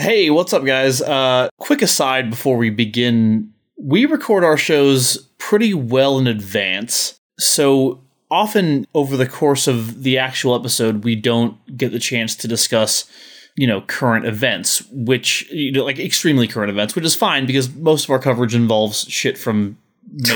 Hey, what's up, guys? Uh, quick aside before we begin. We record our shows pretty well in advance. So often over the course of the actual episode, we don't get the chance to discuss, you know, current events, which, you know, like extremely current events, which is fine because most of our coverage involves shit from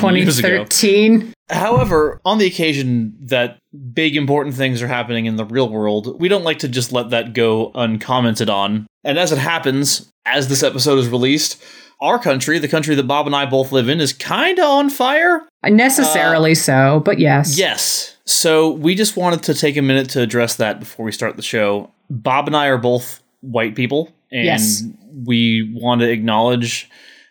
many years ago. 2013. However, on the occasion that big important things are happening in the real world, we don't like to just let that go uncommented on. And as it happens, as this episode is released, our country, the country that Bob and I both live in, is kind of on fire. Necessarily uh, so, but yes. Yes. So we just wanted to take a minute to address that before we start the show. Bob and I are both white people, and Yes. we want to acknowledge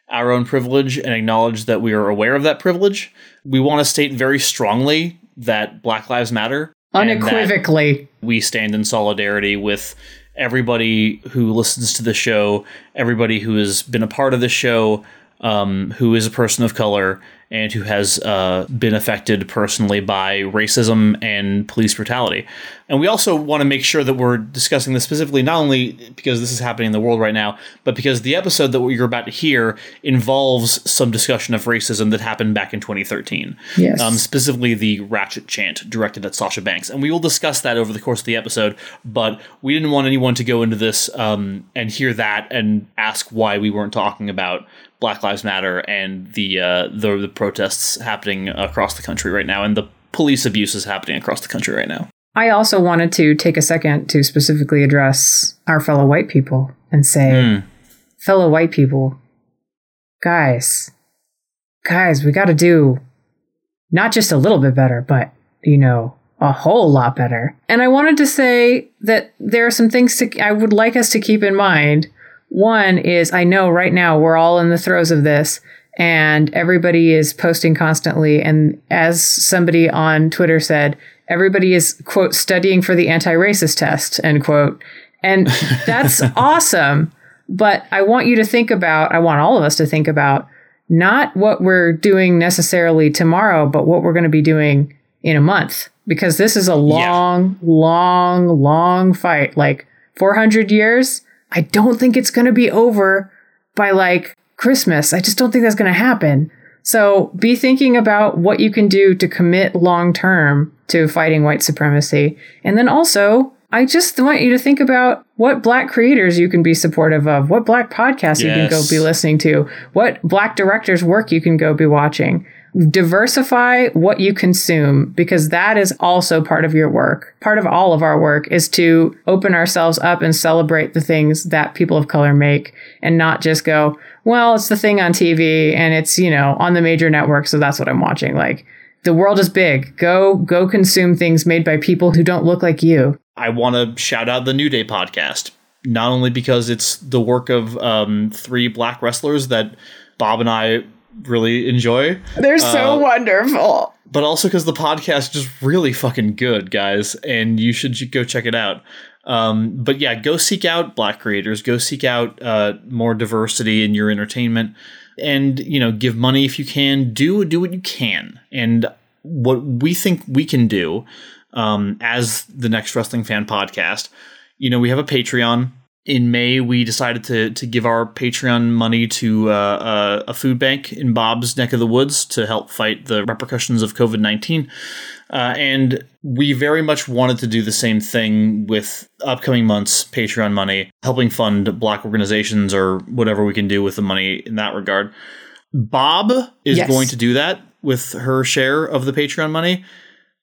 our own privilege and acknowledge that we are aware of that privilege. We want to state very strongly that Black Lives Matter. Unequivocally. we stand in solidarity with everybody who listens to the show, everybody who has been a part of the show, um, who is a person of color, and who has uh, been affected personally by racism and police brutality. And we also want to make sure that we're discussing this specifically, not only because this is happening in the world right now, but because the episode that you're about to hear involves some discussion of racism that happened back in 2013 Yes. um, specifically the Ratchet chant directed at Sasha Banks. And we will discuss that over the course of the episode, but we didn't want anyone to go into this um, and hear that and ask why we weren't talking about Black Lives Matter and the, uh, the, the protests happening across the country right now and the police abuses happening across the country right now. I also wanted to take a second to specifically address our fellow white people and say, fellow white people, guys, guys, we got to do not just a little bit better, but, you know, a whole lot better. And I wanted to say that there are some things to, I would like us to keep in mind. One is I know right now we're all in the throes of this and everybody is posting constantly. And as somebody on Twitter said, everybody is, quote, studying for the anti racist test, end quote. And that's awesome. But I want you to think about, I want all of us to think about not what we're doing necessarily tomorrow, but what we're going to be doing in a month. Because this is a long, long, long fight. Like 400 years, I don't think it's going to be over by like Christmas. I just don't think that's going to happen. So be thinking about what you can do to commit long term to fighting white supremacy. And then also, I just want you to think about what black creators you can be supportive of, what black podcasts you can go be listening to, what black directors' work you can go be watching. Diversify what you consume because that is also part of your work. Part of all of our work is to open ourselves up and celebrate the things that people of color make and not just go, well, it's the thing on TV and it's, you know, on the major network, so that's what I'm watching. Like, the world is big. Go go consume things made by people who don't look like you. I want to shout out the New Day podcast, not only because it's the work of um, three black wrestlers that Bob and I really enjoy, They're so Uh, wonderful. but also because the podcast is just really fucking good, guys, and you should go check it out. Um, but yeah, go seek out black creators, go seek out uh, more diversity in your entertainment, and you know, give money if you can. Do do what you can, and what we think we can do um, as the Next Wrestling Fan podcast. You know, we have a Patreon. In May, we decided to to give our Patreon money to uh, a, a food bank in Bob's neck of the woods to help fight the repercussions of COVID nineteen. Uh, and we very much wanted to do the same thing with upcoming months Patreon money, helping fund black organizations or whatever we can do with the money in that regard. Bob is Yes. going to do that with her share of the Patreon money.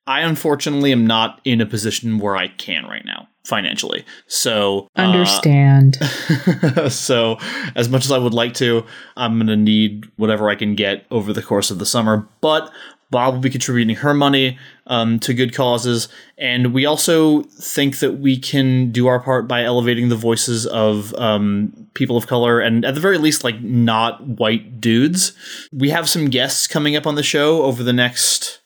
I unfortunately am not in a position where I can right now financially. So uh, Understand. so as much as I would like to, I'm going to need whatever I can get over the course of the summer. But Bob will be contributing her money um, to good causes, and we also think that we can do our part by elevating the voices of um, people of color, and at the very least, like not white dudes. We have some guests coming up on the show over the next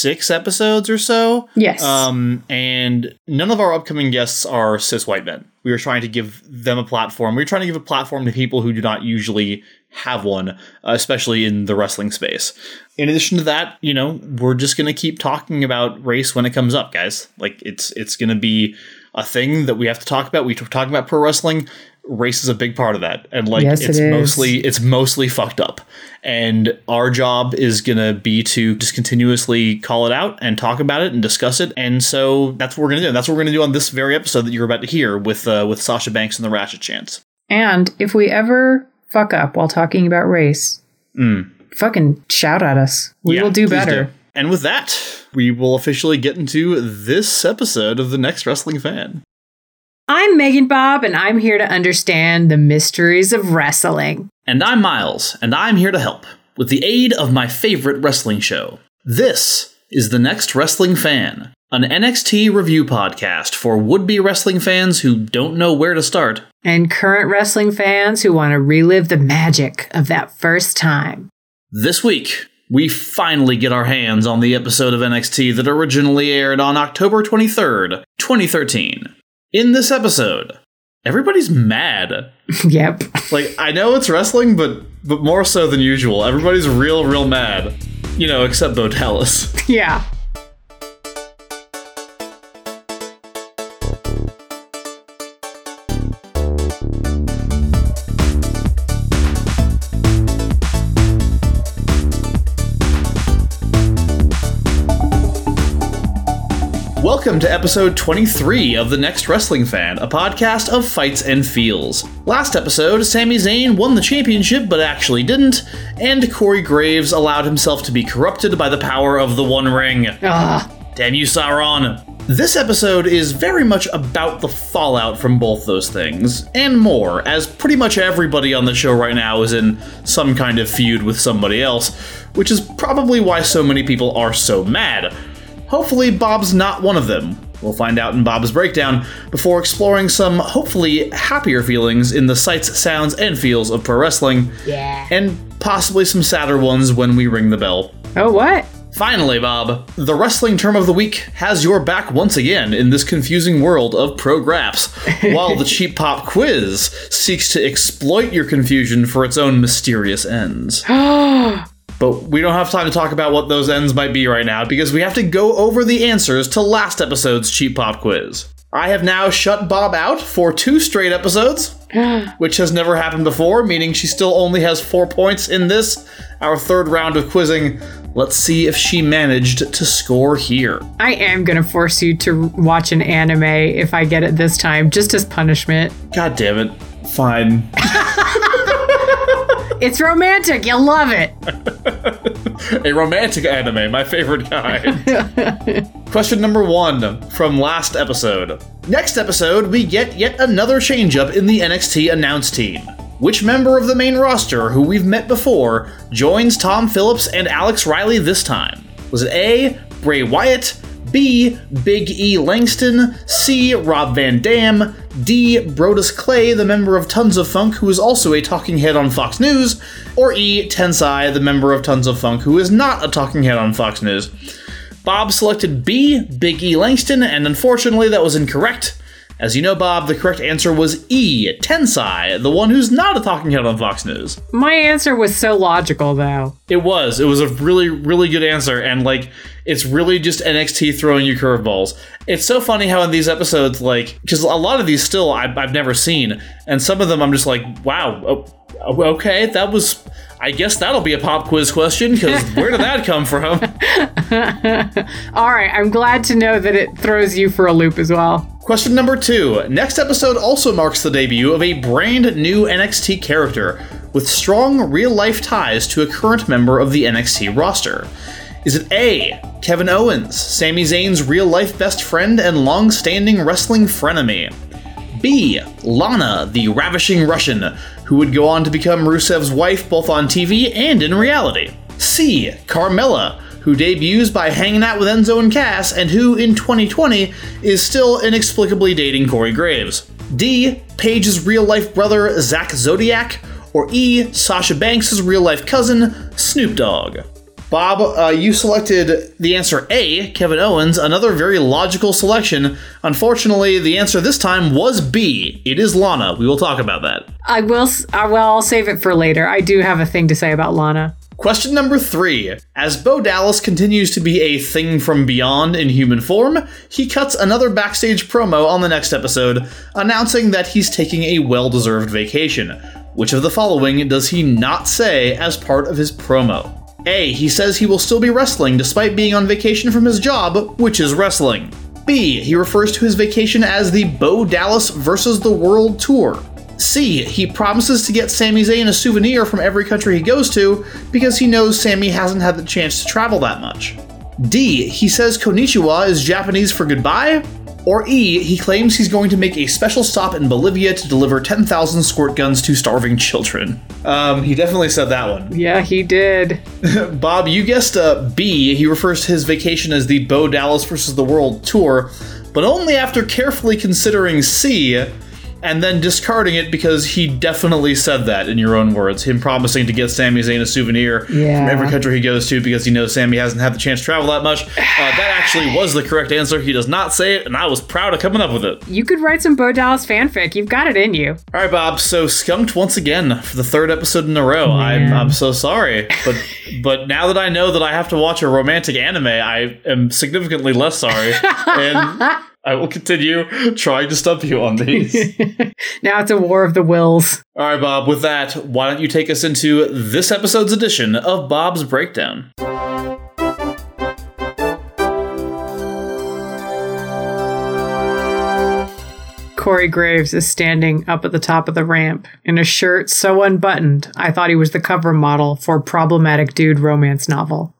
six episodes or so. Yes. Um, and none of our upcoming guests are cis white men. We are trying to give them a platform. We're trying to give a platform to people who do not usually have one, especially in the wrestling space. In addition to that, you know, we're just going to keep talking about race when it comes up, guys. Like it's it's going to be a thing that we have to talk about. We talk talking about pro wrestling race is a big part of that and like Yes, it's is. mostly it's mostly fucked up and our job is gonna be to just continuously call it out and talk about it and discuss it and so that's what we're gonna do that's what we're gonna do on this very episode that you're about to hear with uh, with sasha banks and the ratchet chance And if we ever fuck up while talking about race, mm. fucking shout at us. We. Yeah, will do better. and with that we will officially get into this episode of the next wrestling fan I'm Megan Bob, and I'm here to understand the mysteries of wrestling. And I'm Miles, and I'm here to help with the aid of my favorite wrestling show. This is The Next Wrestling Fan, an NXT review podcast for would be wrestling fans who don't know where to start. And current wrestling fans who want to relive the magic of that first time. This week, we finally get our hands on the episode of NXT that originally aired on October 23rd, 2013. In this episode, everybody's mad. yep. Like I know it's wrestling, but but more so than usual. Everybody's real, real mad. You know, except Bo Yeah. Welcome to episode 23 of The Next Wrestling Fan, a podcast of fights and feels. Last episode, Sami Zayn won the championship but actually didn't, and Corey Graves allowed himself to be corrupted by the power of the One Ring. Ugh. Damn you, Sauron! This episode is very much about the fallout from both those things, and more, as pretty much everybody on the show right now is in some kind of feud with somebody else, which is probably why so many people are so mad. Hopefully, Bob's not one of them. We'll find out in Bob's breakdown before exploring some hopefully happier feelings in the sights, sounds, and feels of pro wrestling, Yeah. and possibly some sadder ones when we ring the bell. Oh, what? Finally, Bob, the wrestling term of the week has your back once again in this confusing world of pro graphs, while the cheap pop quiz seeks to exploit your confusion for its own mysterious ends. But we don't have time to talk about what those ends might be right now because we have to go over the answers to last episode's cheap pop quiz. I have now shut Bob out for two straight episodes, which has never happened before, meaning she still only has four points in this, our third round of quizzing. Let's see if she managed to score here. I am going to force you to watch an anime if I get it this time, just as punishment. God damn it. Fine. It's romantic. You'll love it. A romantic anime, my favorite kind. Question number one from last episode. Next episode, we get yet another changeup in the NXT announce team. Which member of the main roster, who we've met before, joins Tom Phillips and Alex Riley this time? Was it A. Bray Wyatt, B. Big E Langston, C. Rob Van Dam, D. Brodus Clay, the member of Tons of Funk, who is also a talking head on Fox News, or E. Tensai, the member of Tons of Funk, who is not a talking head on Fox News. Bob selected B, Big E Langston, and unfortunately that was incorrect. As you know, Bob, the correct answer was E, Tensai, the one who's not a talking head on Fox News. My answer was so logical, though. It was. It was a really, really good answer, and like, it's really just NXT throwing you curveballs. It's so funny how in these episodes, like, because a lot of these still I, I've never seen, and some of them I'm just like, wow, okay, that was. I guess that'll be a pop quiz question because where did that come from? All right, I'm glad to know that it throws you for a loop as well. Question number two. Next episode also marks the debut of a brand new NXT character with strong real life ties to a current member of the NXT roster. Is it A. Kevin Owens, Sami Zayn's real life best friend and long standing wrestling frenemy? B. Lana, the ravishing Russian, who would go on to become Rusev's wife both on TV and in reality? C. Carmella, who debuts by hanging out with Enzo and Cass, and who in 2020 is still inexplicably dating Corey Graves. D. Paige's real life brother, Zak Zodiac, or E. Sasha Banks' real life cousin, Snoop Dogg. Bob, uh, you selected the answer A, Kevin Owens, another very logical selection. Unfortunately, the answer this time was B. It is Lana. We will talk about that. I will. s- uh, Well, I'll save it for later. I do have a thing to say about Lana. Question number three. As Bo Dallas continues to be a thing from beyond in human form, he cuts another backstage promo on the next episode, announcing that he's taking a well deserved vacation. Which of the following does he not say as part of his promo? A. He says he will still be wrestling despite being on vacation from his job, which is wrestling. B. He refers to his vacation as the Bo Dallas versus the World Tour. C. He promises to get Sami Zayn a souvenir from every country he goes to because he knows Sami hasn't had the chance to travel that much. D. He says Konnichiwa is Japanese for goodbye. Or E, he claims he's going to make a special stop in Bolivia to deliver 10,000 squirt guns to starving children. Um, he definitely said that one. Yeah, he did. Bob, you guessed uh, B. He refers to his vacation as the Bo Dallas versus the World Tour, but only after carefully considering C and then discarding it because he definitely said that in your own words. Him promising to get Sami Zayn a souvenir Yeah. from every country he goes to because he knows Sami hasn't had the chance to travel that much. Uh, that actually was the correct answer. He does not say it, and I was proud of coming up with it. You could write some Bo Dallas fanfic. You've got it in you. All right, Bob. So skunked once again for the third episode in a row. I'm I'm so sorry, but but now that I know that I have to watch a romantic anime, I am significantly less sorry, and I will continue trying to stump you on these. Now it's a war of the wills. All right, Bob. With that, why don't you take us into this episode's edition of Bob's Breakdown? Corey Graves is standing up at the top of the ramp in a shirt so unbuttoned, I thought he was the cover model for problematic dude romance novel.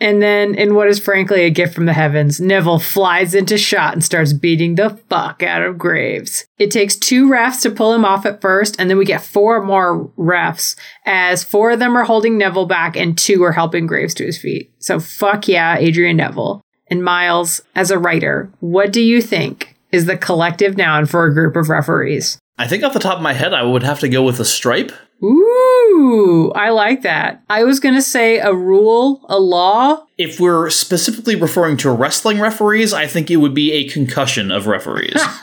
And then, in what is frankly a gift from the heavens, Neville flies into shot and starts beating the fuck out of Graves. It takes two refs to pull him off at first, and then we get four more refs, as four of them are holding Neville back and two are helping Graves to his feet. So, fuck yeah, Adrian Neville. And Miles, as a writer, what do you think is the collective noun for a group of referees? I think off the top of my head, I would have to go with a stripe. Ooh, I like that. I was going to say a rule, a law. If we're specifically referring to wrestling referees, I think it would be a concussion of referees.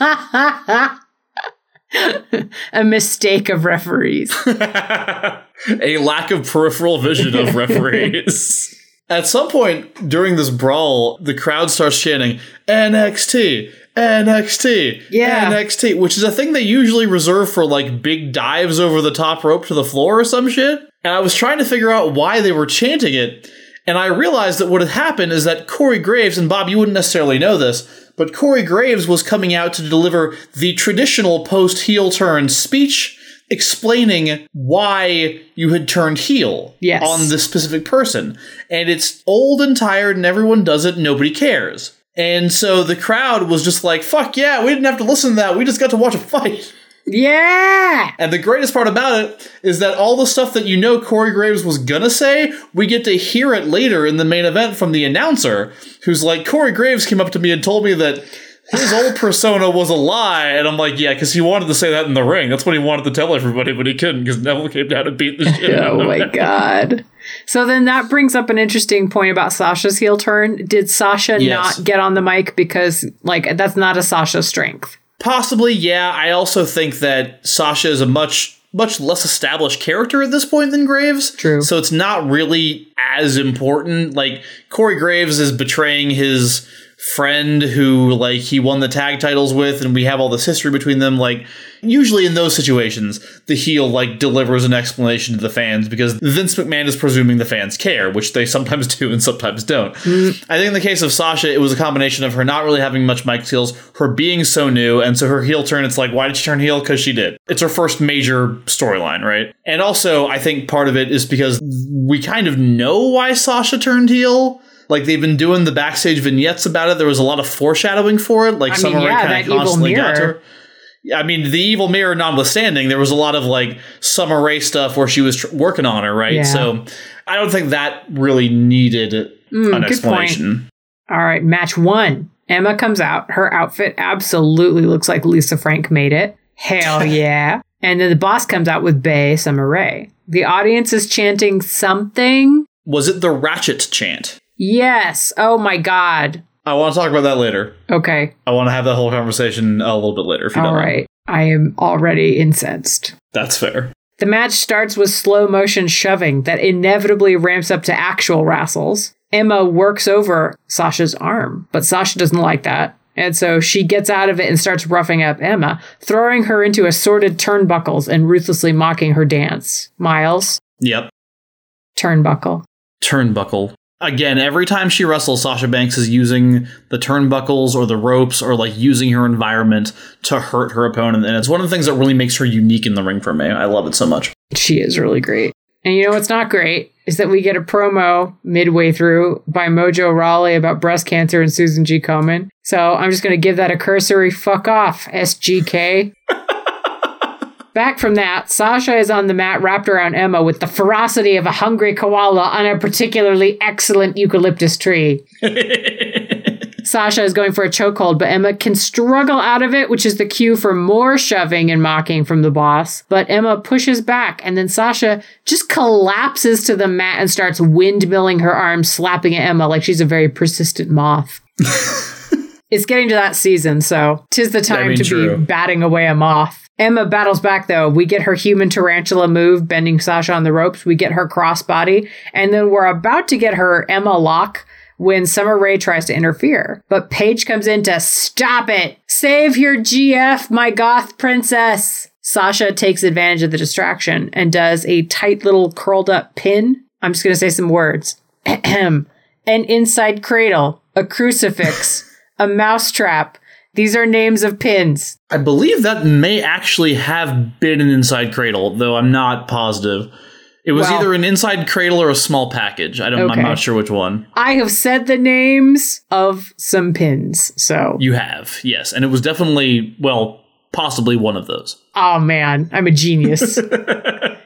a mistake of referees. a lack of peripheral vision of referees. At some point during this brawl, the crowd starts chanting NXT, NXT, Yeah. NXT, which is a thing they usually reserve for like big dives over the top rope to the floor or some shit. And I was trying to figure out why they were chanting it. And I realized that what had happened is that Corey Graves, and Bob, you wouldn't necessarily know this, but Corey Graves was coming out to deliver the traditional post heel turn speech explaining why you had turned heel Yes. on this specific person. And it's old and tired, and everyone does it, and nobody cares. And so the crowd was just like, fuck yeah, we didn't have to listen to that. We just got to watch a fight. yeah. And the greatest part about it is that all the stuff that you know Corey Graves was gonna say, we get to hear it later in the main event from the announcer, who's like, Corey Graves came up to me and told me that his old persona was a lie. And I'm like, yeah, because he wanted to say that in the ring. That's what he wanted to tell everybody, but he couldn't because Neville came down and beat the shit out of Oh him. my god. So then that brings up an interesting point about Sasha's heel turn. Did Sasha Yes. not get on the mic because like that's not a Sasha strength? Possibly, yeah. I also think that Sasha is a much much less established character at this point than Graves. True. So it's not really as important. Like Corey Graves is betraying his friend who like he won the tag titles with and we have all this history between them like usually in those situations the heel like delivers an explanation to the fans because Vince McMahon is presuming the fans care which they sometimes do and sometimes don't. Mm. I think in the case of Sasha it was a combination of her not really having much mic skills her being so new and so her heel turn it's like why did she turn heel? Because she did. It's her first major storyline right? And also I think part of it is because we kind of know why Sasha turned heel like they've been doing the backstage vignettes about it. There was a lot of foreshadowing for it. Like I mean, Summer Rae yeah, kind of constantly got to her. Yeah, I mean, the evil mirror notwithstanding, there was a lot of like Summer Rae stuff where she was tr- working on her, right? Yeah. So I don't think that really needed an Mm, good explanation. All right, match one. Emma comes out. Her outfit absolutely looks like Lisa Frank made it. Hell yeah. And then the boss comes out with Bay Summer Rae. The audience is chanting something. Was it the Ratchet chant? Yes. Oh my God. I want to talk about that later. Okay. I want to have that whole conversation a little bit later if you All don't mind. right. I am already incensed. That's fair. The match starts with slow motion shoving that inevitably ramps up to actual wrestles. Emma works over Sasha's arm, but Sasha doesn't like that. And so she gets out of it and starts roughing up Emma, throwing her into assorted turnbuckles and ruthlessly mocking her dance. Miles, Yep. turnbuckle. Turnbuckle. Again, every time she wrestles, Sasha Banks is using the turnbuckles or the ropes or like using her environment to hurt her opponent. And it's one of the things that really makes her unique in the ring for me. I love it so much. She is really great. And you know what's not great is that we get a promo midway through by Mojo Rawley about breast cancer and Susan G. Komen. So I'm just going to give that a cursory fuck off, SGK. Back from that, Sasha is on the mat wrapped around Emma with the ferocity of a hungry koala on a particularly excellent eucalyptus tree. Sasha is going for a chokehold, but Emma can struggle out of it, which is the cue for more shoving and mocking from the boss. But Emma pushes back, and then Sasha just collapses to the mat and starts windmilling her arms, slapping at Emma like she's a very persistent moth. it's getting to that season, so tis the time mean, to true. be batting away a moth. Emma battles back though. We get her human tarantula move, bending Sasha on the ropes. We get her crossbody, and then we're about to get her Emma lock when Summer Rae tries to interfere. But Paige comes in to stop it. Save your GF, my goth princess. Sasha takes advantage of the distraction and does a tight little curled up pin. I'm just going to say some words. An inside cradle, a crucifix, a mousetrap. These are names of pins. I believe that may actually have been an inside cradle, though I'm not positive. It was Well- either an inside cradle or a small package. I don't. Okay. I'm not sure which one. I have said the names of some pins. So, You have, yes, and it was definitely well, possibly one of those. oh man, I'm a genius.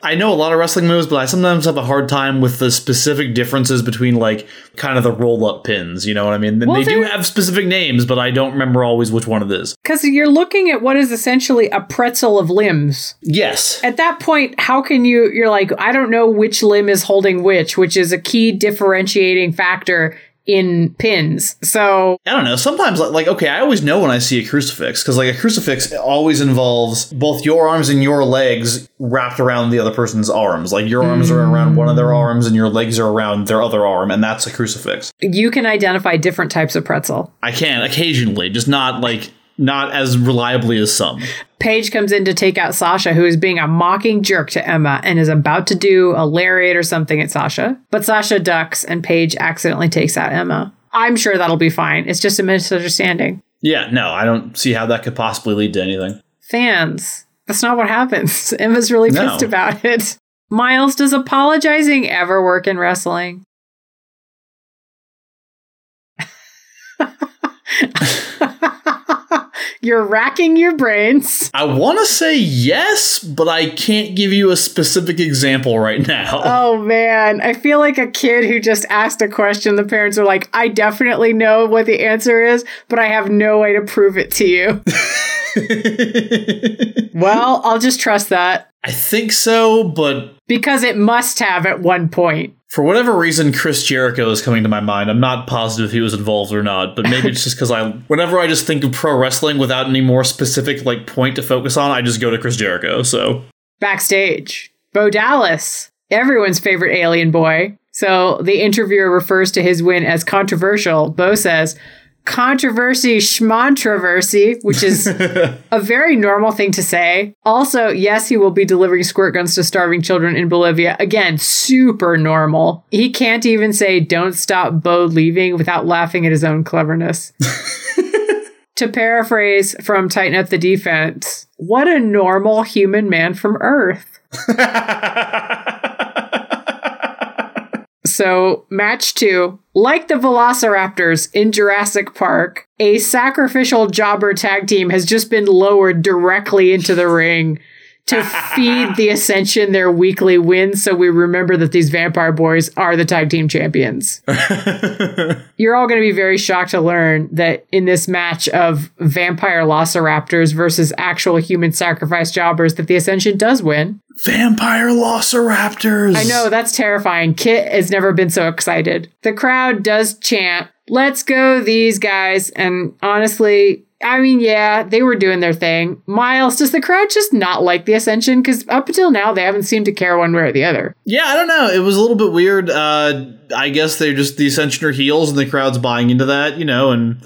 I know a lot of wrestling moves, but I sometimes have a hard time with the specific differences between like kind of the roll up pins. You know what I mean? Well, they do have specific names, but I don't remember always which one it is. Because you're looking at what is essentially a pretzel of limbs. Yes. At that point, how can you? You're like, I don't know which limb is holding which, which is a key differentiating factor in pins. So, I don't know. Sometimes, like, like, okay, I always know when I see a crucifix because, like, a crucifix always involves both your arms and your legs wrapped around the other person's arms. Like, your arms are around one of their mm. arms and your legs are around their other arm, and that's a crucifix. you can identify different types of pretzel. I can occasionally, just not like not as reliably as some. Paige comes in to take out Sasha, who is being a mocking jerk to Emma and is about to do a lariat or something at Sasha. But Sasha ducks and Paige accidentally takes out Emma. I'm sure that'll be fine. It's just a misunderstanding. Yeah, no, I don't see how that could possibly lead to anything. Fans, that's not what happens. Emma's really No. pissed about it. Miles, does apologizing ever work in wrestling? You're racking your brains. I want to say yes, but I can't give you a specific example right now. Oh man, I feel like a kid who just asked a question. The parents are like, I definitely know what the answer is, but I have no way to prove it to you. well, I'll just trust that I think so, but because it must have at one point. For whatever reason, Chris Jericho is coming to my mind. I'm not positive if he was involved or not, but maybe it's just because I, whenever I just think of pro wrestling without any more specific like point to focus on, I just go to Chris Jericho. So Backstage, Bo Dallas, everyone's favorite alien boy. So the interviewer refers to his win as controversial. Bo says, controversy schmontroversy, which is a very normal thing to say. Also, yes, he will be delivering squirt guns to starving children in Bolivia. Again, super normal. He can't even say, don't stop Bo leaving without laughing at his own cleverness. to paraphrase from Tighten Up the Defense, what a normal human man from Earth. So, match two, like the Velociraptors in Jurassic Park, a sacrificial jobber tag team has just been lowered directly into the ring to feed the Ascension their weekly wins so we remember that these vampire boys are the tag team champions. You're all going to be very shocked to learn that in this match of vampire Velociraptors versus actual human sacrifice jobbers that the Ascension does win. Vampire Velociraptors. I know that's terrifying. Kit has never been so excited. The crowd does chant, "Let's go these guys." And honestly, I mean, yeah, they were doing their thing. Miles, does the crowd just not like the Ascension? Because up until now, they haven't seemed to care one way or the other. Yeah, I don't know. It was a little bit weird. Uh, I guess they're just the Ascension are heels, and the crowd's buying into that, you know, and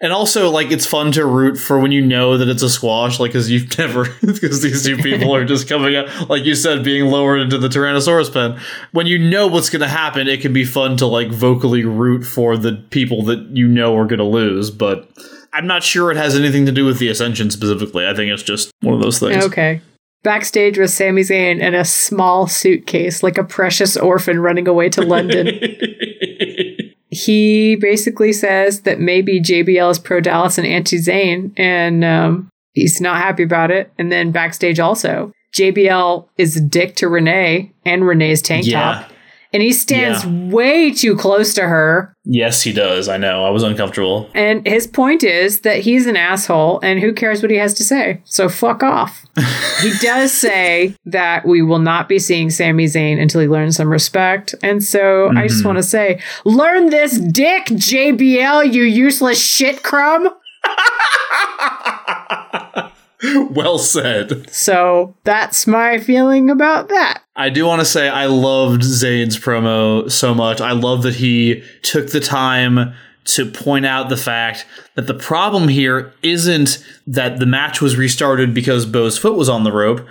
and also like it's fun to root for when you know that it's a squash, like because you've never because these two people are just coming up, like you said, being lowered into the Tyrannosaurus pen. When you know what's going to happen, it can be fun to like vocally root for the people that you know are going to lose, but. I'm not sure it has anything to do with the Ascension specifically. I think it's just one of those things. Okay. Backstage was Sami Zayn in a small suitcase, like a precious orphan running away to London. he basically says that maybe JBL is pro Dallas and anti Zayn, and um, he's not happy about it. And then backstage also, JBL is a dick to Renee and Renee's tank Yeah. top. And he stands Yeah. way too close to her. yes, he does. I know. I was uncomfortable. And his point is that he's an asshole and who cares what he has to say? So fuck off. he does say that we will not be seeing Sami Zayn until he learns some respect. And so I just mm-hmm. want to say, learn this dick, JBL, you useless shit crumb. well said. So that's my feeling about that. I do want to say I loved Zayn's promo so much. I love that he took the time to point out the fact that the problem here isn't that the match was restarted because Bo's foot was on the rope.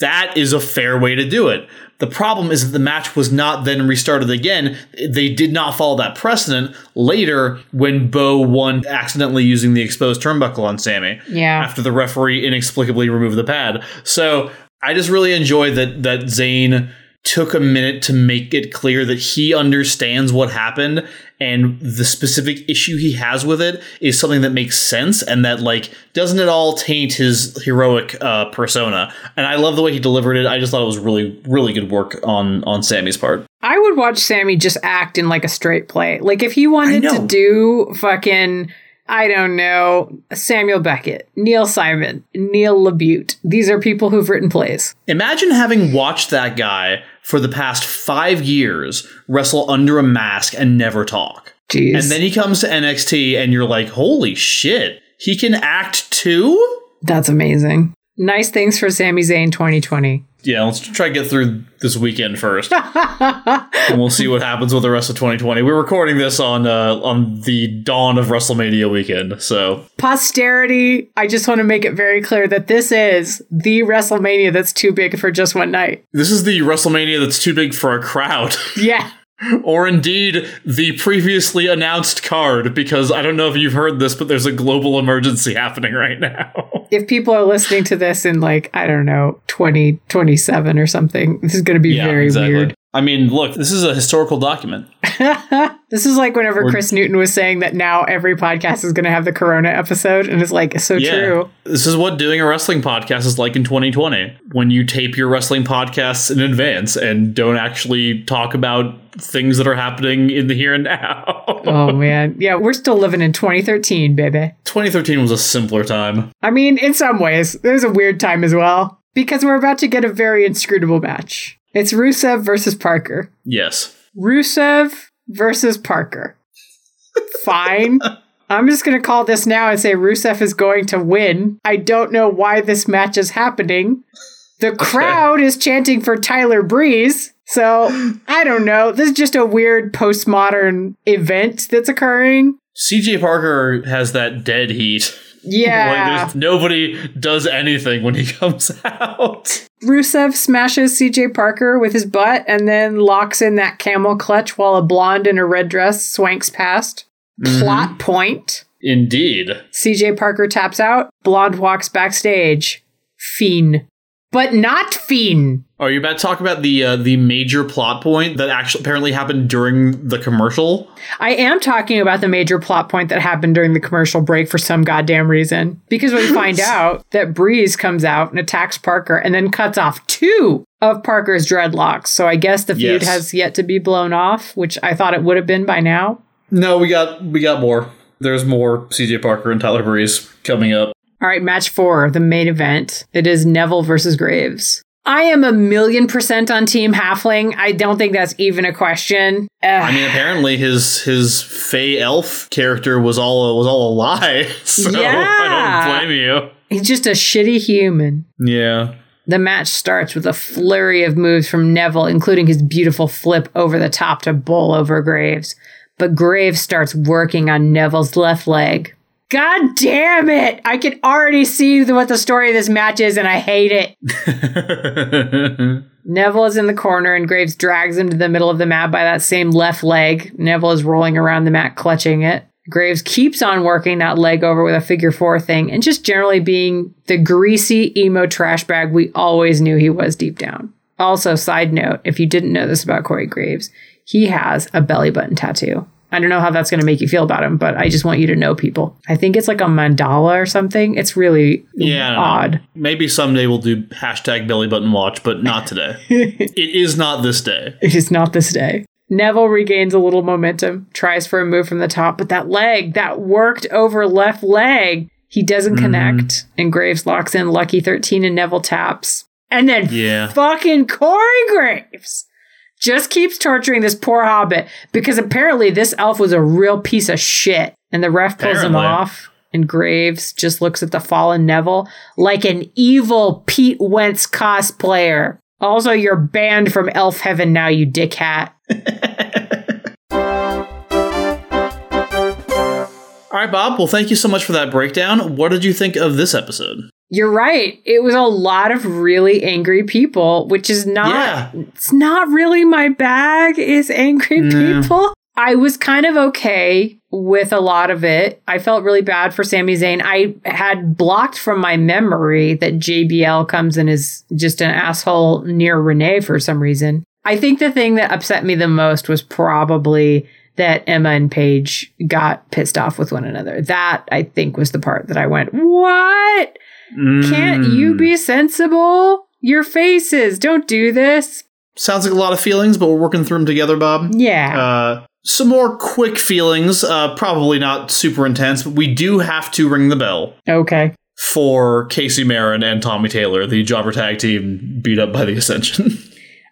That is a fair way to do it. The problem is that the match was not then restarted again. They did not follow that precedent later when Bo won accidentally using the exposed turnbuckle on Sami Yeah. after the referee inexplicably removed the pad. So I just really enjoy that that Zayn took a minute to make it clear that he understands what happened and the specific issue he has with it is something that makes sense and that like doesn't it all taint his heroic uh, persona. And i love the way he delivered it. I just thought it was really really good work on on Sami's part. I would watch Sami just act in like a straight play. Like if he wanted to do fucking, I don't know, Samuel Beckett, Neil Simon, Neil LaBute. These are people who've written plays. Imagine having watched that guy for the past five years wrestle under a mask and never talk. Jeez. And then he comes to NXT and you're like, holy shit, he can act too? That's amazing. Nice things for Sami Zayn 2020. Yeah, let's try to get through this weekend first. and we'll see what happens with the rest of 2020. We're recording this on uh, on the dawn of WrestleMania weekend. So, Posterity, I just want to make it very clear that this is the WrestleMania that's too big for just one night. this is the WrestleMania that's too big for a crowd. Yeah. Or indeed the previously announced card because I don't know if you've heard this but there's a global emergency happening right now. If people are listening to this in like, I don't know, 2027 or something, this is going to be very weird. I mean, look, this is a historical document. this is like whenever We're- Chris Newton was saying that now every podcast is going to have the Corona episode, and it's like so true. This is what doing a wrestling podcast is like in 2020. When you tape your wrestling podcasts in advance and don't actually talk about things that are happening in the here and now. Oh man, yeah, we're still living in 2013, baby. 2013 was a simpler time. I mean, in some ways, it was a weird time as well because we're about to get a very inscrutable match. It's Rusev versus Parker. Yes. Rusev versus Parker. Fine. I'm just going to call this now and say Rusev is going to win. I don't know why this match is happening. The crowd is chanting for Tyler Breeze. So, I don't know. This is just a weird postmodern event that's occurring. CJ Parker has that dead heat. Like Yeah. there's nobody does anything when he comes out. Rusev smashes CJ Parker with his butt and then locks in that camel clutch while a blonde in a red dress swanks past. Mm-hmm. Plot point. Indeed. CJ Parker taps out. Blonde walks backstage. Fiend. But not Fiend. Are you about to talk about the uh, the major plot point that actually apparently happened during the commercial? I am talking about the major plot point that happened during the commercial break for some goddamn reason. Because we find out that Breeze comes out and attacks Parker and then cuts off two of Parker's dreadlocks. So I guess the feud Yes. has yet to be blown off, which I thought it would have been by now. No, we got we got more. There's more CJ Parker and Tyler Breeze coming up. All right, match four, the main event. It is Neville versus Graves. I am a million percent on Team Halfling. I don't think that's even a question. Ugh. I mean, apparently his his Fey elf character was all was all a lie. So I don't blame you. He's just a shitty human. Yeah. The match starts with a flurry of moves from Neville, including his beautiful flip over the top to bowl over Graves. But Graves starts working on Neville's left leg. God damn it! I can already see what the story of this match is, and I hate it. Neville is in the corner, and Graves drags him to the middle of the mat by that same left leg. Neville is rolling around the mat, clutching it. Graves keeps on working that leg over with a figure four thing, and just generally being the greasy emo trash bag we always knew he was deep down. Also, side note if you didn't know this about Corey Graves, he has a belly button tattoo. I don't know how that's going to make you feel about him, but I just want you to know, people. I think it's like a mandala or something. It's really Yeah. I don't know. odd. Maybe someday we'll do hashtag belly button watch, but not today. it is not this day. It is not this day. Neville regains a little momentum, tries for a move from the top, but that leg, that worked over left leg, he doesn't mm-hmm. connect. And Graves locks in Lucky 13 and Neville taps. And then Yeah. fucking Corey Graves just keeps torturing this poor hobbit because apparently this elf was a real piece of shit. And the ref pulls him off. And Graves just looks at the fallen Neville like an evil Pete Wentz cosplayer. Also, you're banned from Elf Heaven now, you dick hat. All right, Bob. Well, thank you so much for that breakdown. What did you think of this episode? You're right. It was a lot of really angry people, which is not Yeah. it's not really my bag is angry No. people. I was kind of okay with a lot of it. I felt really bad for Sami Zayn. I had blocked from my memory that JBL comes and is just an asshole near Renee for some reason. I think the thing that upset me the most was probably that Emma and Paige got pissed off with one another. That I think was the part that I went, "What? Can't you Mm. be sensible? Your faces, don't do this." Sounds like a lot of feelings, but we're working through them together, Bob. Yeah. Uh, some more quick feelings, uh, probably not super intense, but we do have to ring the bell okay. for Casey Marin and Tommy Taylor, the jobber tag team beat up by the Ascension.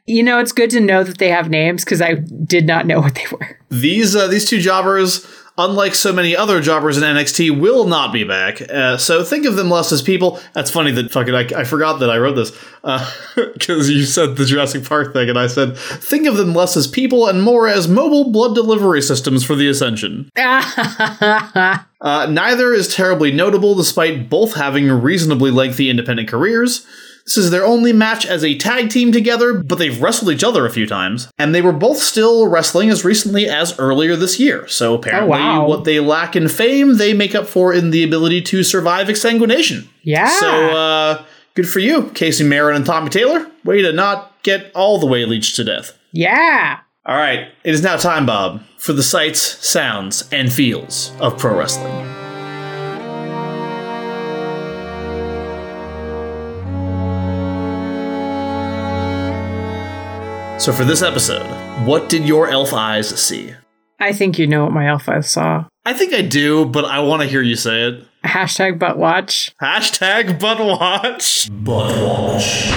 You know, it's good to know that they have names because I did not know what they were. these uh, these two jobbers, unlike so many other jobbers in NXT, will not be back. Uh, so think of them less as people. That's funny that fucking I, I forgot that I wrote this because you said the Jurassic Park thing, and I said think of them less as people and more as mobile blood delivery systems for the Ascension. Uh, neither is terribly notable, despite both having reasonably lengthy independent careers. This is their only match as a tag team together, but they've wrestled each other a few times. And they were both still wrestling as recently as earlier this year. So apparently, wow. what they lack in fame, they make up for in the ability to survive exsanguination. yeah. So, uh, good for you, Casey Marin and Tommy Taylor. Way to not get all the way leeched to death. yeah. All right, it is now time, Bob, for the sights, sounds, and feels of pro wrestling. So, for this episode, what did your elf eyes see? I think you know what my elf eyes saw. I think I do, but I want to hear you say it. Hashtag butt watch. Hashtag butt watch. Butt watch.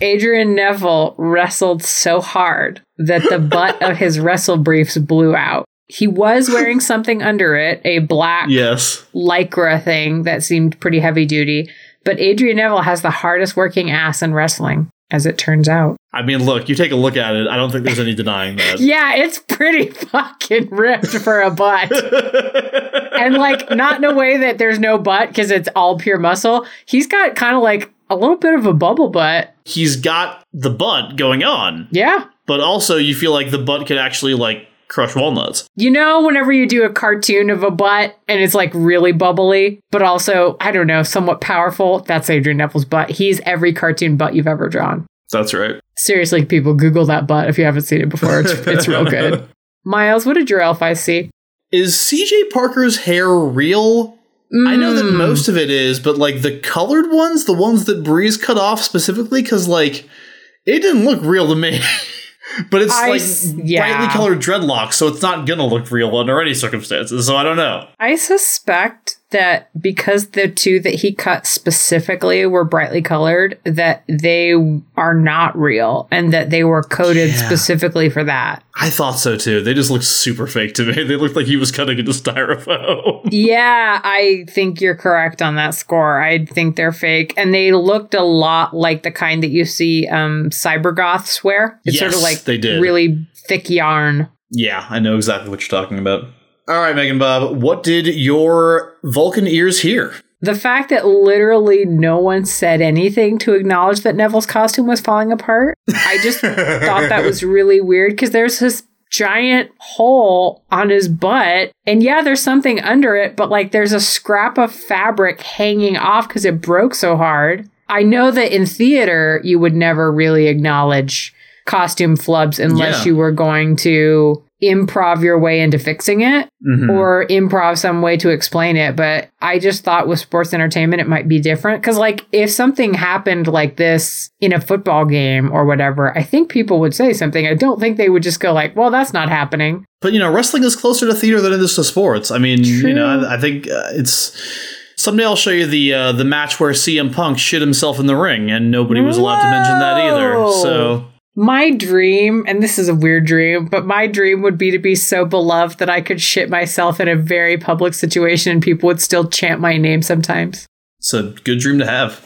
Adrian Neville wrestled so hard that the butt of his wrestle briefs blew out. He was wearing something under it, a black Yes. lycra thing that seemed pretty heavy duty. But Adrian Neville has the hardest working ass in wrestling, as it turns out. I mean, look, you take a look at it. I don't think there's any denying that. Yeah, it's pretty fucking ripped for a butt. and like, not in a way that there's no butt because it's all pure muscle. He's got kind of like a little bit of a bubble butt. He's got the butt going on, Yeah. but also you feel like the butt could actually like crush walnuts. You know, whenever you do a cartoon of a butt and it's like really bubbly, but also, I don't know, somewhat powerful, that's Adrian Neville's butt. He's every cartoon butt you've ever drawn. That's right. Seriously, people, Google that butt if you haven't seen it before. It's, it's real good. Miles, what did your elf eyes see? Is CJ Parker's hair real? I know that Mm. most of it is, but like the colored ones, the ones that Breeze cut off specifically, because like it didn't look real to me. but it's I like yeah. brightly colored dreadlocks, so it's not gonna look real under any circumstances. So I don't know. I suspect that because the two that he cut specifically were brightly colored, that they are not real and that they were coded Yeah. specifically for that. I thought so too. They just looked super fake to me. They looked like he was cutting into styrofoam. Yeah, I think you're correct on that score. I think they're fake, and they looked a lot like the kind that you see um, cybergoths wear. It's sort of like they did. really thick yarn. yeah, I know exactly what you're talking about. All right, Megan Bob, what did your Vulcan ears hear? The fact that literally no one said anything to acknowledge that Neville's costume was falling apart, I just thought that was really weird because there's this giant hole on his butt. And yeah, there's something under it, but like there's a scrap of fabric hanging off because it broke so hard. I know that in theater, you would never really acknowledge costume flubs unless Yeah. you were going to improv your way into fixing it Mhm. or improv some way to explain it. But I just thought with sports entertainment, it might be different. Cause like if something happened like this in a football game or whatever, I think people would say something. I don't think they would just go like, well, that's not happening. But you know, wrestling is closer to theater than it is to sports. I mean, you know, I, I think uh, it's someday I'll show you the uh, the match where CM Punk shit himself in the ring, and nobody was allowed to mention that either. So My dream, and this is a weird dream, but my dream would be to be so beloved that I could shit myself in a very public situation and people would still chant my name sometimes. it's a good dream to have.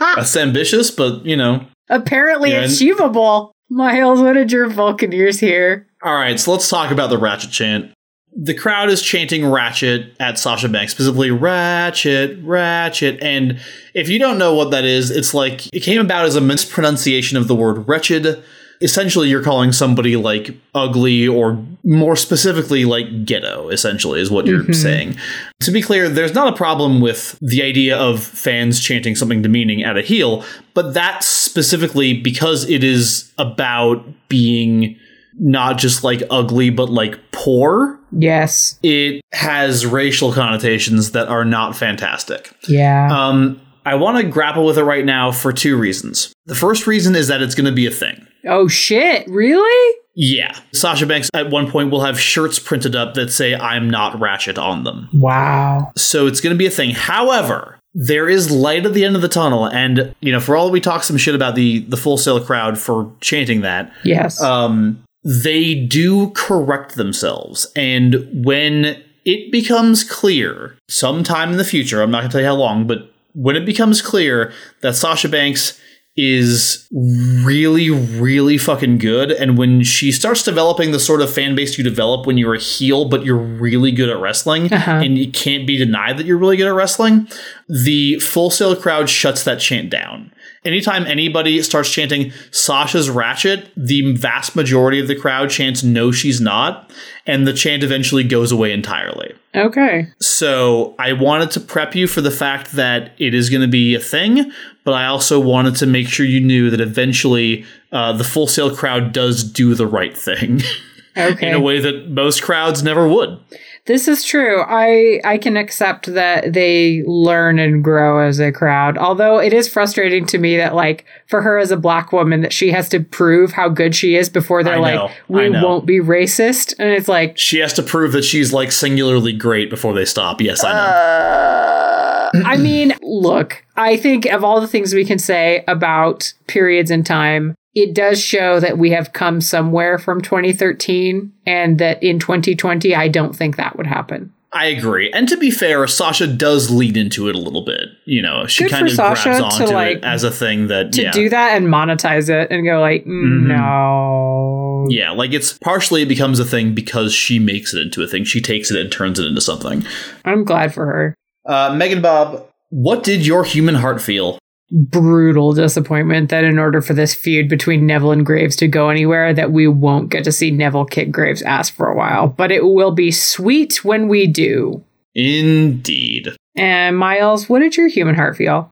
That's ambitious, but you know. Apparently Yeah, achievable. Miles, what did your Vulcaneers hear? All right, so let's talk about the Ratchet chant. The crowd is chanting Ratchet at Sasha Banks, specifically Ratchet, Ratchet. And if you don't know what that is, it's like it came about as a mispronunciation of the word wretched. Essentially, you're calling somebody like ugly or more specifically like ghetto, essentially, is what you're mm-hmm. saying. To be clear, there's not a problem with the idea of fans chanting something demeaning at a heel, but that's specifically because it is about being not just like ugly, but like poor. Yes. It has racial connotations that are not fantastic. Yeah. Um, I want to grapple with it right now for two reasons. The first reason is that it's going to be a thing. oh shit, really? Yeah. Sasha Banks at one point will have shirts printed up that say, I'm not Ratchet on them. Wow. So it's going to be a thing. However, there is light at the end of the tunnel. And, you know, for all we talk some shit about the, the Full Sail crowd for chanting that, Yes. um, they do correct themselves. And when it becomes clear, sometime in the future, I'm not going to tell you how long, but when it becomes clear that Sasha Banks is really, really fucking good, and when she starts developing the sort of fan base you develop when you're a heel, but you're really good at wrestling, Uh-huh. and it can't be denied that you're really good at wrestling, the Full Sail crowd shuts that chant down. Anytime anybody starts chanting Sasha's Ratchet, the vast majority of the crowd chants No, she's not, and the chant eventually goes away entirely. okay. So I wanted to prep you for the fact that it is going to be a thing, but I also wanted to make sure you knew that eventually uh, the Full Sail crowd does do the right thing Okay. in a way that most crowds never would. This is true. I I can accept that they learn and grow as a crowd. Although it is frustrating to me that like for her as a black woman that she has to prove how good she is before they're I like we won't be racist and it's like She has to prove that she's like singularly great before they stop. Yes, I know. Uh, I mean, look, I think of all the things we can say about periods in time, it does show that we have come somewhere from 2013 and that in 2020 I don't think that would happen. I agree. And to be fair, Sasha does lead into it a little bit. You know, she Good kind of Sasha grabs to, onto like, it as a thing that To yeah. do that and monetize it and go like, mm, Mhm. no. yeah, like it's partially it becomes a thing because she makes it into a thing. She takes it and turns it into something. I'm glad for her. Uh, Megan Bob, what did your human heart feel? Brutal disappointment that in order for this feud between Neville and Graves to go anywhere, that we won't get to see Neville kick Graves' ass for a while. But it will be sweet when we do. Indeed. And Miles, what did your human heart feel?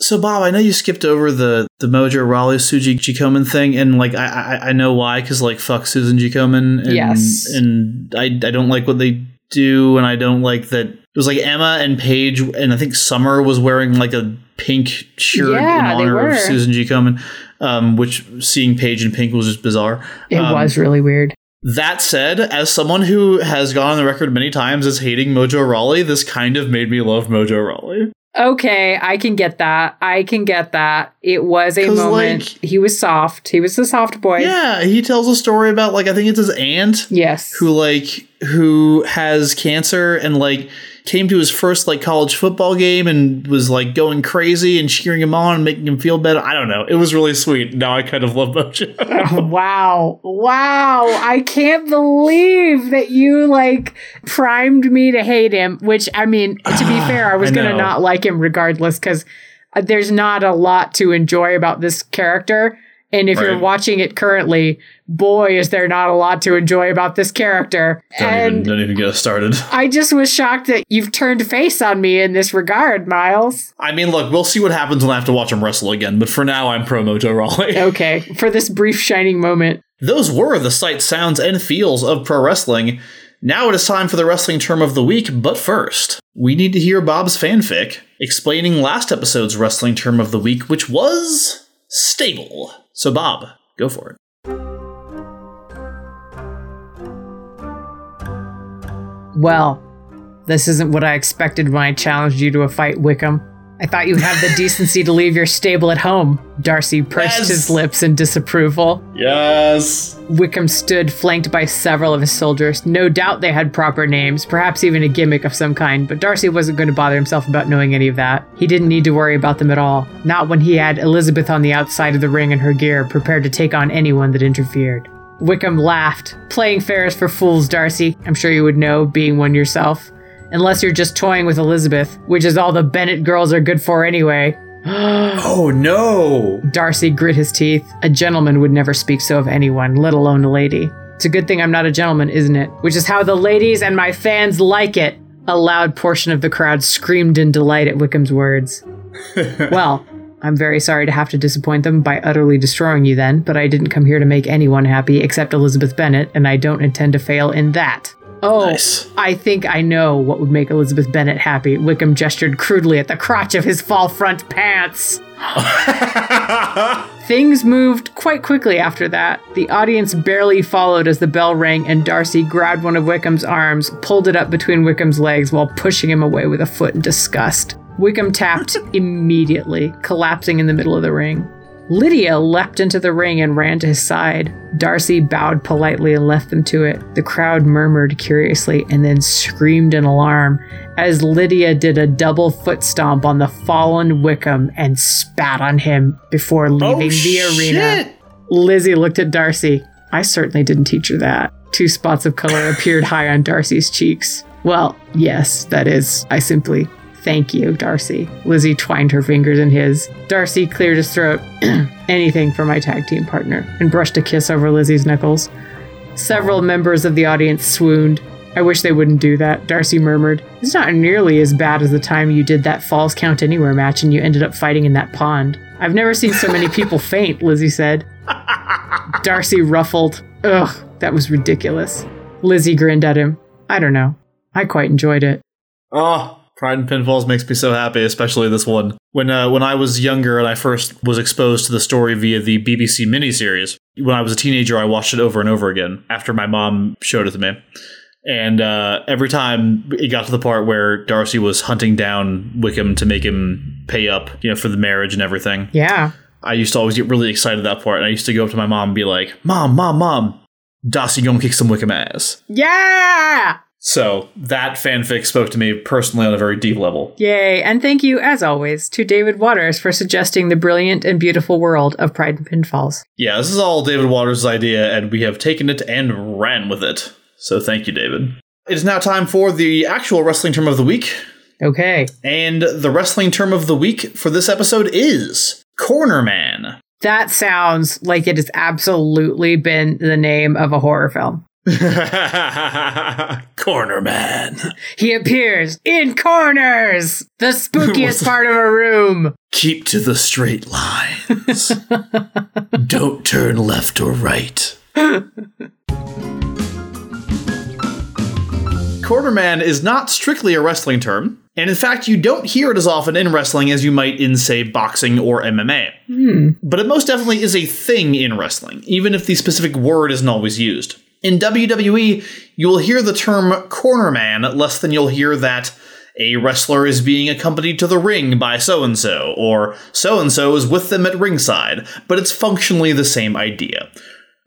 So Bob, I know you skipped over the the Mojo Rawley Suji Jikomen thing, and like I I, I know why because like fuck Susan G. Komen, and, Yes. and I I don't like what they do, and I don't like that it was like Emma and Paige, and I think Summer was wearing like a pink shirt Yeah, in honor of Susan G. Komen, um, which seeing Paige in pink was just bizarre. It Um, was really weird. That said, as someone who has gone on the record many times as hating Mojo Rawley, this kind of made me love Mojo Rawley. Okay, I can get that. I can get that. It was a moment. like- he was soft. He was the soft boy. Yeah, he tells a story about like I think it's his aunt Yes. who like who has cancer and like came to his first like college football game and was like going crazy and cheering him on and making him feel better. I don't know. It was really sweet. Now I kind of love Mojo. wow. Wow. I can't believe that you like primed me to hate him, which I mean, to be fair, I was I going to not like him regardless cuz uh, there's not a lot to enjoy about this character. And if you're watching it currently, boy, is there not a lot to enjoy about this character. don't and even don't even get us started. I just was shocked that you've turned face on me in this regard, Miles. I mean, look, we'll see what happens when I have to watch him wrestle again. But for now, I'm pro Mojo Rawley. Okay, for this brief shining moment. Those were the sights, sounds, and feels of pro wrestling. Now it is time for the wrestling term of the week, but first, we need to hear Bob's fanfic explaining last episode's wrestling term of the week, which was stable. So, Bob, go for it. Well, this isn't what I expected when I challenged you to a fight, Wickham. I thought you'd have the decency to leave your stable at home. Darcy pursed Yes. his lips in disapproval. Yes. Wickham stood flanked by several of his soldiers. No doubt they had proper names, perhaps even a gimmick of some kind, but Darcy wasn't going to bother himself about knowing any of that. He didn't need to worry about them at all. Not when he had Elizabeth on the outside of the ring in her gear, prepared to take on anyone that interfered. Wickham laughed. Playing fair is for fools, Darcy. I'm sure you would know, being one yourself. Unless you're just toying with Elizabeth, which is all the Bennet girls are good for anyway. Oh, no. Darcy grit his teeth. A gentleman would never speak so of anyone, let alone a lady. It's a good thing I'm not a gentleman, isn't it? Which is how the ladies and my fans like it. A loud portion of the crowd screamed in delight at Wickham's words. well, I'm very sorry to have to disappoint them by utterly destroying you then, but I didn't come here to make anyone happy except Elizabeth Bennet, and I don't intend to fail in that. Oh, Nice. I think I know what would make Elizabeth Bennet happy. Wickham gestured crudely at the crotch of his fall front pants. Things moved quite quickly after that. The audience barely followed as the bell rang, and Darcy grabbed one of Wickham's arms, pulled it up between Wickham's legs while pushing him away with a foot in disgust. Wickham tapped immediately, collapsing in the middle of the ring. Lydia leapt into the ring and ran to his side. Darcy bowed politely and left them to it. The crowd murmured curiously and then screamed in alarm as Lydia did a double foot stomp on the fallen Wickham and spat on him before oh, leaving the arena. shit. Lizzie looked at Darcy. I certainly didn't teach her that. Two spots of color appeared high on Darcy's cheeks. Well, yes, that is. I simply thank you, Darcy. Lizzie twined her fingers in his. Darcy cleared his throat. Anything for my tag team partner, and brushed a kiss over Lizzie's knuckles. Several members of the audience swooned. I wish they wouldn't do that, Darcy murmured. It's not nearly as bad as the time you did that Falls Count Anywhere match and you ended up fighting in that pond. I've never seen so many people faint, Lizzie said. Darcy ruffled. Ugh, that was ridiculous. Lizzie grinned at him. I don't know. I quite enjoyed it. Oh, Pride and Pinfalls makes me so happy, especially this one. When uh, when I was younger and I first was exposed to the story via the BBC miniseries, when I was a teenager, I watched it over and over again after my mom showed it to me. And uh, every time it got to the part where Darcy was hunting down Wickham to make him pay up, you know, for the marriage and everything, Yeah. I used to always get really excited at that part. And I used to go up to my mom and be like, "Mom, mom, mom, Darcy gonna kick some Wickham ass." Yeah! So that fanfic spoke to me personally on a very deep level. Yay. And thank you, as always, to David Waters for suggesting the brilliant and beautiful world of Pride and Pinfalls. Yeah, this is all David Waters' idea, and we have taken it and ran with it. So thank you, David. It is now time for the actual wrestling term of the week. Okay. And the wrestling term of the week for this episode is Corner Man. That sounds like it has absolutely been the name of a horror film. Corner Man. He appears in corners, the spookiest part of a room. Keep to the straight lines. Don't turn left or right. Cornerman is not strictly a wrestling term, and in fact, you don't hear it as often in wrestling as you might in, say, boxing or MMA. But it most definitely is a thing in wrestling, even if the specific word isn't always used. In WWE, you will hear the term cornerman less than you'll hear that a wrestler is being accompanied to the ring by so and so, or so and so is with them at ringside, but it's functionally the same idea.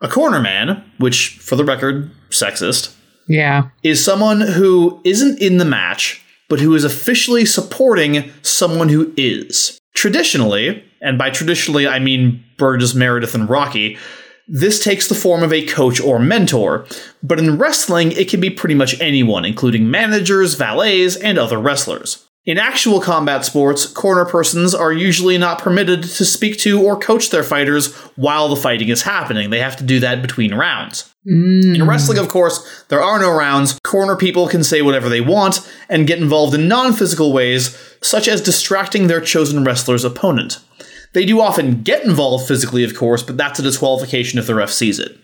A cornerman, which, for the record, sexist, Yeah. is someone who isn't in the match, but who is officially supporting someone who is. Traditionally, and by traditionally I mean Burgess, Meredith, and Rocky, this takes the form of a coach or mentor, but in wrestling, it can be pretty much anyone, including managers, valets, and other wrestlers. In actual combat sports, corner persons are usually not permitted to speak to or coach their fighters while the fighting is happening. They have to do that between rounds. In mm. wrestling, of course, there are no rounds. Corner people can say whatever they want and get involved in non physical ways, such as distracting their chosen wrestler's opponent. They do often get involved physically, of course, but that's a disqualification if the ref sees it.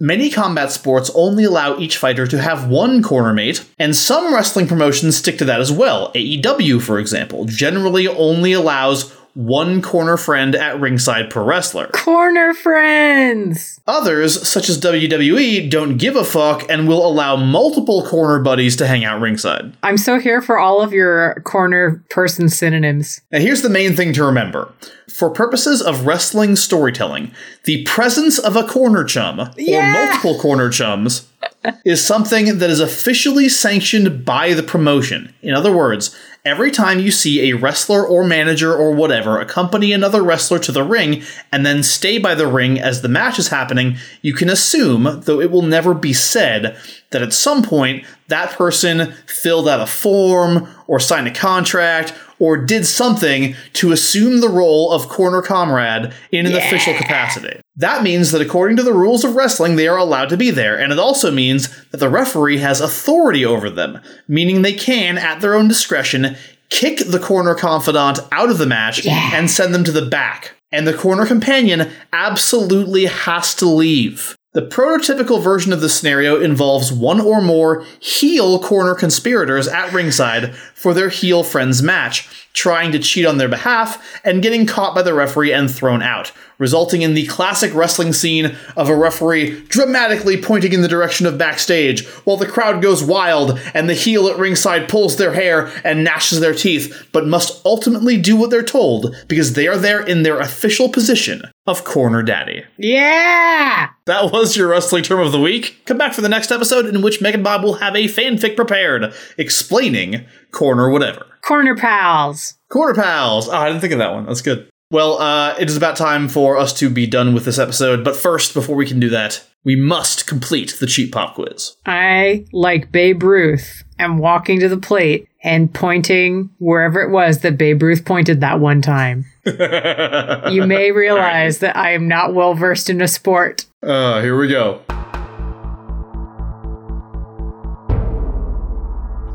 Many combat sports only allow each fighter to have one corner mate, and some wrestling promotions stick to that as well. AEW, for example, generally only allows one corner friend at ringside per wrestler. Corner friends. Others, such as WWE, don't give a fuck and will allow multiple corner buddies to hang out ringside. I'm so here for all of your corner person synonyms. Now, here's the main thing to remember. For purposes of wrestling storytelling, the presence of a corner chum, Yeah! or multiple corner chums, is something that is officially sanctioned by the promotion. In other words, every time you see a wrestler or manager or whatever accompany another wrestler to the ring and then stay by the ring as the match is happening, you can assume, though it will never be said, that at some point that person filled out a form or signed a contract or did something to assume the role of corner comrade in an official capacity. That means that according to the rules of wrestling, they are allowed to be there, and it also means that the referee has authority over them, meaning they can, at their own discretion, kick the corner confidant out of the match and send them to the back. And the corner companion absolutely has to leave. The prototypical version of this scenario involves one or more heel corner conspirators at ringside for their heel friends match, trying to cheat on their behalf and getting caught by the referee and thrown out, resulting in the classic wrestling scene of a referee dramatically pointing in the direction of backstage while the crowd goes wild and the heel at ringside pulls their hair and gnashes their teeth, but must ultimately do what they're told because they are there in their official position of corner daddy. Yeah. That was your wrestling term of the week. Come back for the next episode in which Megan Bob will have a fanfic prepared explaining corner whatever. Corner pals. Corner pals. Oh, I didn't think of that one. That's good. Well, uh, it is about time for us to be done with this episode. But first, before we can do that, we must complete the cheap pop quiz. I, like Babe Ruth, am walking to the plate and pointing wherever it was that Babe Ruth pointed that one time. You may realize that I am not well versed in a sport. Uh, here we go.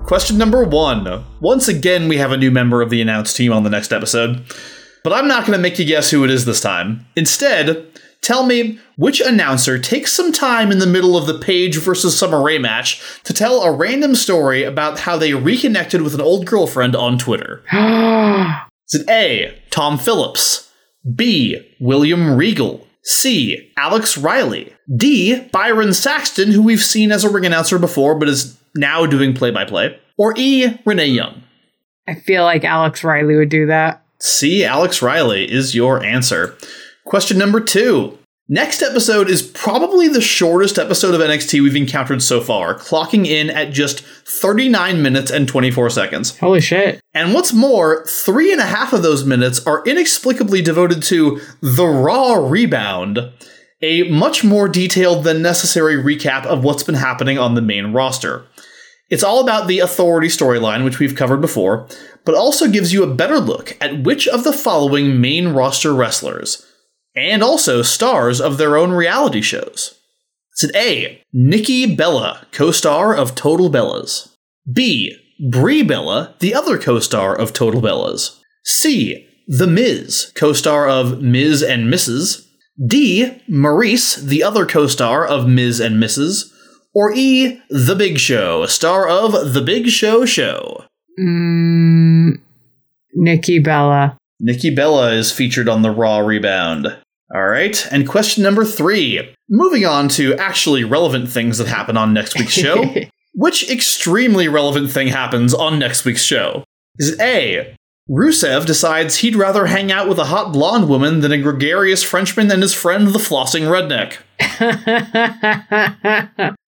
Question number one. Once again, we have a new member of the announced team on the next episode. But I'm not going to make you guess who it is this time. Instead, tell me which announcer takes some time in the middle of the Paige versus Summer Rae match to tell a random story about how they reconnected with an old girlfriend on Twitter. Is it A. Tom Phillips? B. William Regal? C. Alex Riley? D. Byron Saxton, who we've seen as a ring announcer before but is now doing play by play? Or E. Renee Young? I feel like Alex Riley would do that. C. Alex Riley is your answer. Question number two. Next episode is probably the shortest episode of NXT we've encountered so far, clocking in at just 39 minutes and 24 seconds. Holy shit. And what's more, three and a half of those minutes are inexplicably devoted to the Raw Rebound, a much more detailed than necessary recap of what's been happening on the main roster. It's all about the authority storyline, which we've covered before, but also gives you a better look at which of the following main roster wrestlers, and also stars of their own reality shows. Is it A. Nikki Bella, co star of Total Bellas? B. Brie Bella, the other co star of Total Bellas? C. The Miz, co star of Miz and Mrs.? D. Maurice, the other co star of Miz and Mrs.? Or E. The Big Show, star of The Big Show Show? Mm, Nikki Bella. Nikki Bella is featured on the Raw Rebound. All right. And question number three. Moving on to actually relevant things that happen on next week's show. Which extremely relevant thing happens on next week's show? Is it A. Rusev decides he'd rather hang out with a hot blonde woman than a gregarious Frenchman and his friend the flossing redneck.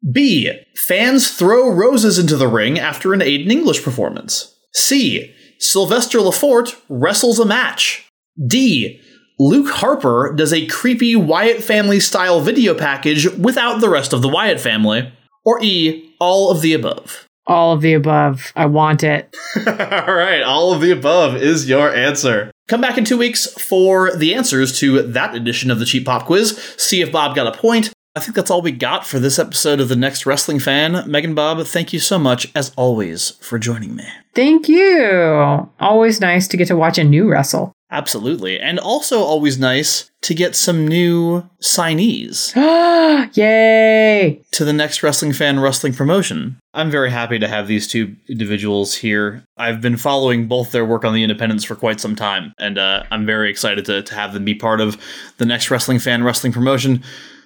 B. Fans throw roses into the ring after an Aiden English performance. C. Sylvester Lefort wrestles a match. D. Luke Harper does a creepy Wyatt family style video package without the rest of the Wyatt family. Or E. All of the above. All of the above. I want it. all right, all of the above is your answer. Come back in two weeks for the answers to that edition of the Cheap Pop Quiz. See if Bob got a point. I think that's all we got for this episode of The NXT Wrestling Fan. Megan Bob, thank you so much, as always, for joining me. Thank you. Always nice to get to watch a new wrestle. Absolutely. And also always nice to get some new signees. Yay! To the NXT Wrestling Fan Wrestling promotion. I'm very happy to have these two individuals here. I've been following both their work on the independents for quite some time, and uh, I'm very excited to, to have them be part of the NXT Wrestling Fan Wrestling promotion.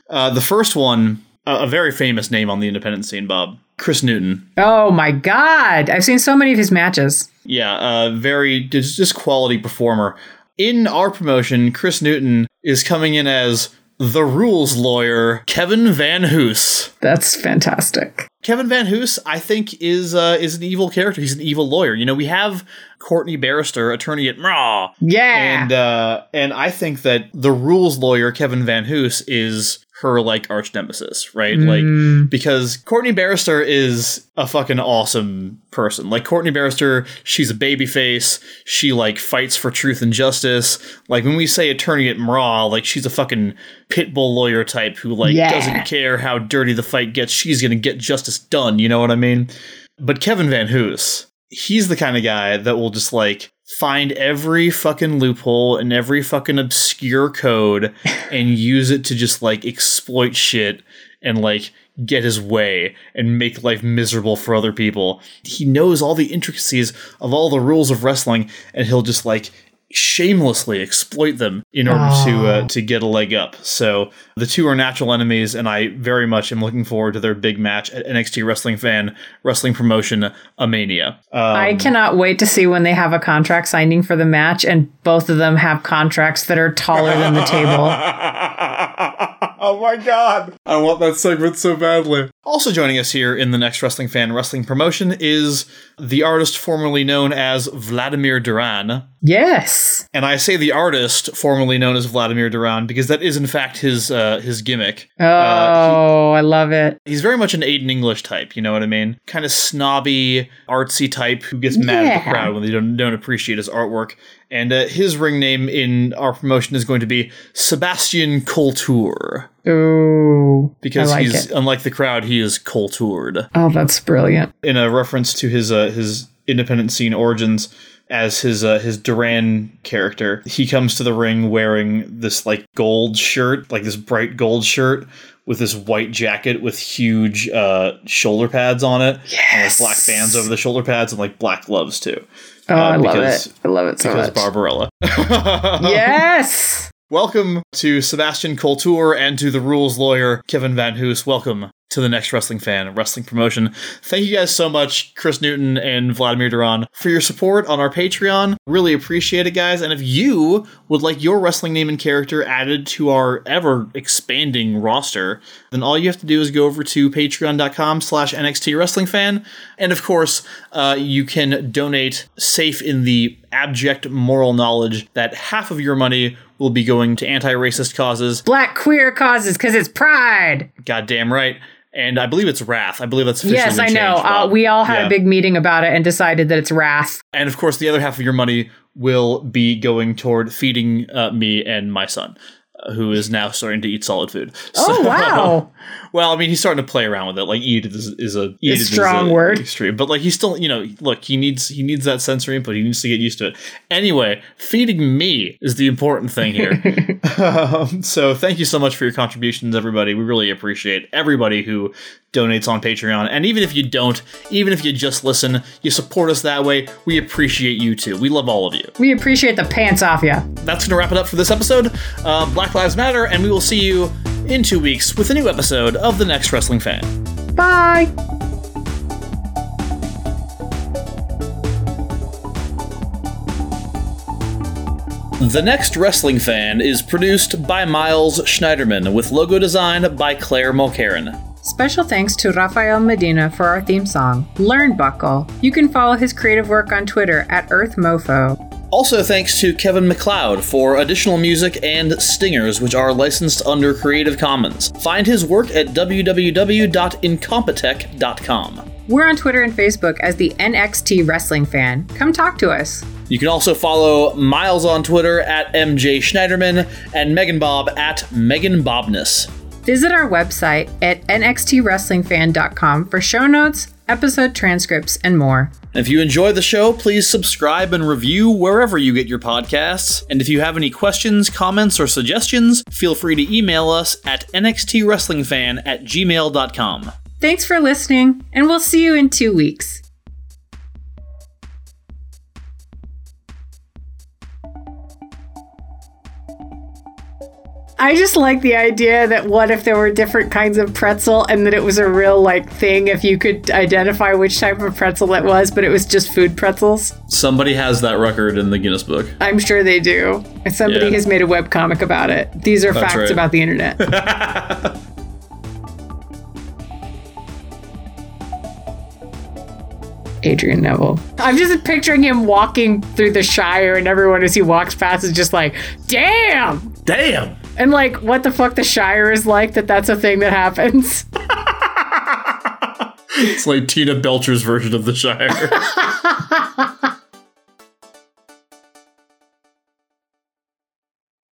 Uh, the first one, a very famous name on the independent scene, Bob. Chris Newton. Oh my God. I've seen so many of his matches. Yeah, uh, very just quality performer. In our promotion, Chris Newton is coming in as the rules lawyer, Kevin Van Hoos. That's fantastic. Kevin Van Hoos, I think, is uh, is an evil character. He's an evil lawyer. You know, we have Courtney Barrister, attorney at Raw. Yeah. And uh, and I think that the rules lawyer, Kevin Van Hoos, is her like arch nemesis, right? Mm. Like because Courtney Barrister is a fucking awesome person. Like Courtney Barrister, she's a baby face. She like fights for truth and justice. Like when we say attorney at Raw, like she's a fucking pit bull lawyer type who like yeah. doesn't care how dirty the fight gets. She's gonna get justice done. You know what I mean? But Kevin Van Hoos, he's the kind of guy that will just like find every fucking loophole and every fucking obscure code and use it to just like exploit shit and like get his way and make life miserable for other people. He knows all the intricacies of all the rules of wrestling and he'll just like shamelessly exploit them in order oh. to uh, to get a leg up. So the two are natural enemies, and I very much am looking forward to their big match at NXT Wrestling Fan Wrestling Promotion Amania. Um, I cannot wait to see when they have a contract signing for the match, and both of them have contracts that are taller than the table. oh my god! I want that segment so badly. Also joining us here in the NXT Wrestling Fan Wrestling Promotion is the artist formerly known as Vladimir Duran. Yes. And I say the artist formerly known as Vladimir Duran because that is in fact his uh, his gimmick. Oh, uh, he, I love it. He's very much an Aiden English type, you know what I mean? Kind of snobby, artsy type who gets mad yeah. at the crowd when they don't don't appreciate his artwork. And uh, his ring name in our promotion is going to be Sebastian Couture. Ooh. Because like he's it. unlike the crowd, he is coultured. Oh, that's brilliant. In a reference to his uh, his independent scene origins as his uh, his Duran character, he comes to the ring wearing this like gold shirt, like this bright gold shirt with this white jacket with huge uh, shoulder pads on it, yes. and like black bands over the shoulder pads, and like black gloves too. Oh, uh, I love it! I love it so much. because much. Barbarella. yes. Welcome to Sebastian Couture and to the rules lawyer, Kevin Van Hoos. Welcome to the NXT wrestling fan wrestling promotion. Thank you guys so much, Chris Newton and Vladimir Duran, for your support on our Patreon. Really appreciate it, guys. And if you would like your wrestling name and character added to our ever expanding roster, then all you have to do is go over to patreon.com slash NXT wrestling fan. And of course, uh, you can donate safe in the abject moral knowledge that half of your money will be going to anti-racist causes, black queer causes, because it's pride. Goddamn right and I believe it's Wrath. I believe that's yes, I know. Uh, we all had yeah. a big meeting about it and decided that it's Wrath. And of course, the other half of your money will be going toward feeding uh, me and my son who is now starting to eat solid food. Oh wow! Well, I mean, he's starting to play around with it. Like eat is, is a eat a strong word, extreme. But like he's still, you know, look, he needs he needs that sensory input. He needs to get used to it. Anyway, feeding me is the important thing here. um, so thank you so much for your contributions, everybody. We really appreciate everybody who donates on Patreon. And even if you don't, even if you just listen, you support us that way, we appreciate you too. We love all of you. We appreciate the pants off you. That's going to wrap it up for this episode. Uh, Black Lives Matter, and we will see you in two weeks with a new episode of The NXT Wrestling Fan. Bye. The NXT Wrestling Fan is produced by Miles Schneiderman with logo design by Claire Mulcairn. Special thanks to Rafael Medina for our theme song, Learnbuckle. You can follow his creative work on Twitter at EarthMeauxFaux. Also, thanks to Kevin MacLeod for additional music and stingers, which are licensed under Creative Commons. Find his work at www.incompetech.com. We're on Twitter and Facebook as the NXT Wrestling Fan. Come talk to us. You can also follow Miles on Twitter at MJ Schneiderman and Megan Bob at Megan Bobness. Visit our website at nxtwrestlingfan.com for show notes, episode transcripts, and more. If you enjoy the show, please subscribe and review wherever you get your podcasts. And if you have any questions, comments, or suggestions, feel free to email us at nxtwrestlingfan at gmail.com. Thanks for listening, and we'll see you in two weeks. I just like the idea that what if there were different kinds of pretzel and that it was a real like thing if you could identify which type of pretzel it was, but it was just food pretzels. Somebody has that record in the Guinness Book. I'm sure they do. Somebody Yeah. has made a webcomic about it. These are That's facts right. about the internet. Adrian Neville. I'm just picturing him walking through the Shire, and everyone as he walks past is just like, damn! Damn! And like, what the fuck the Shire is like that that's a thing that happens. It's like Tina Belcher's version of the Shire.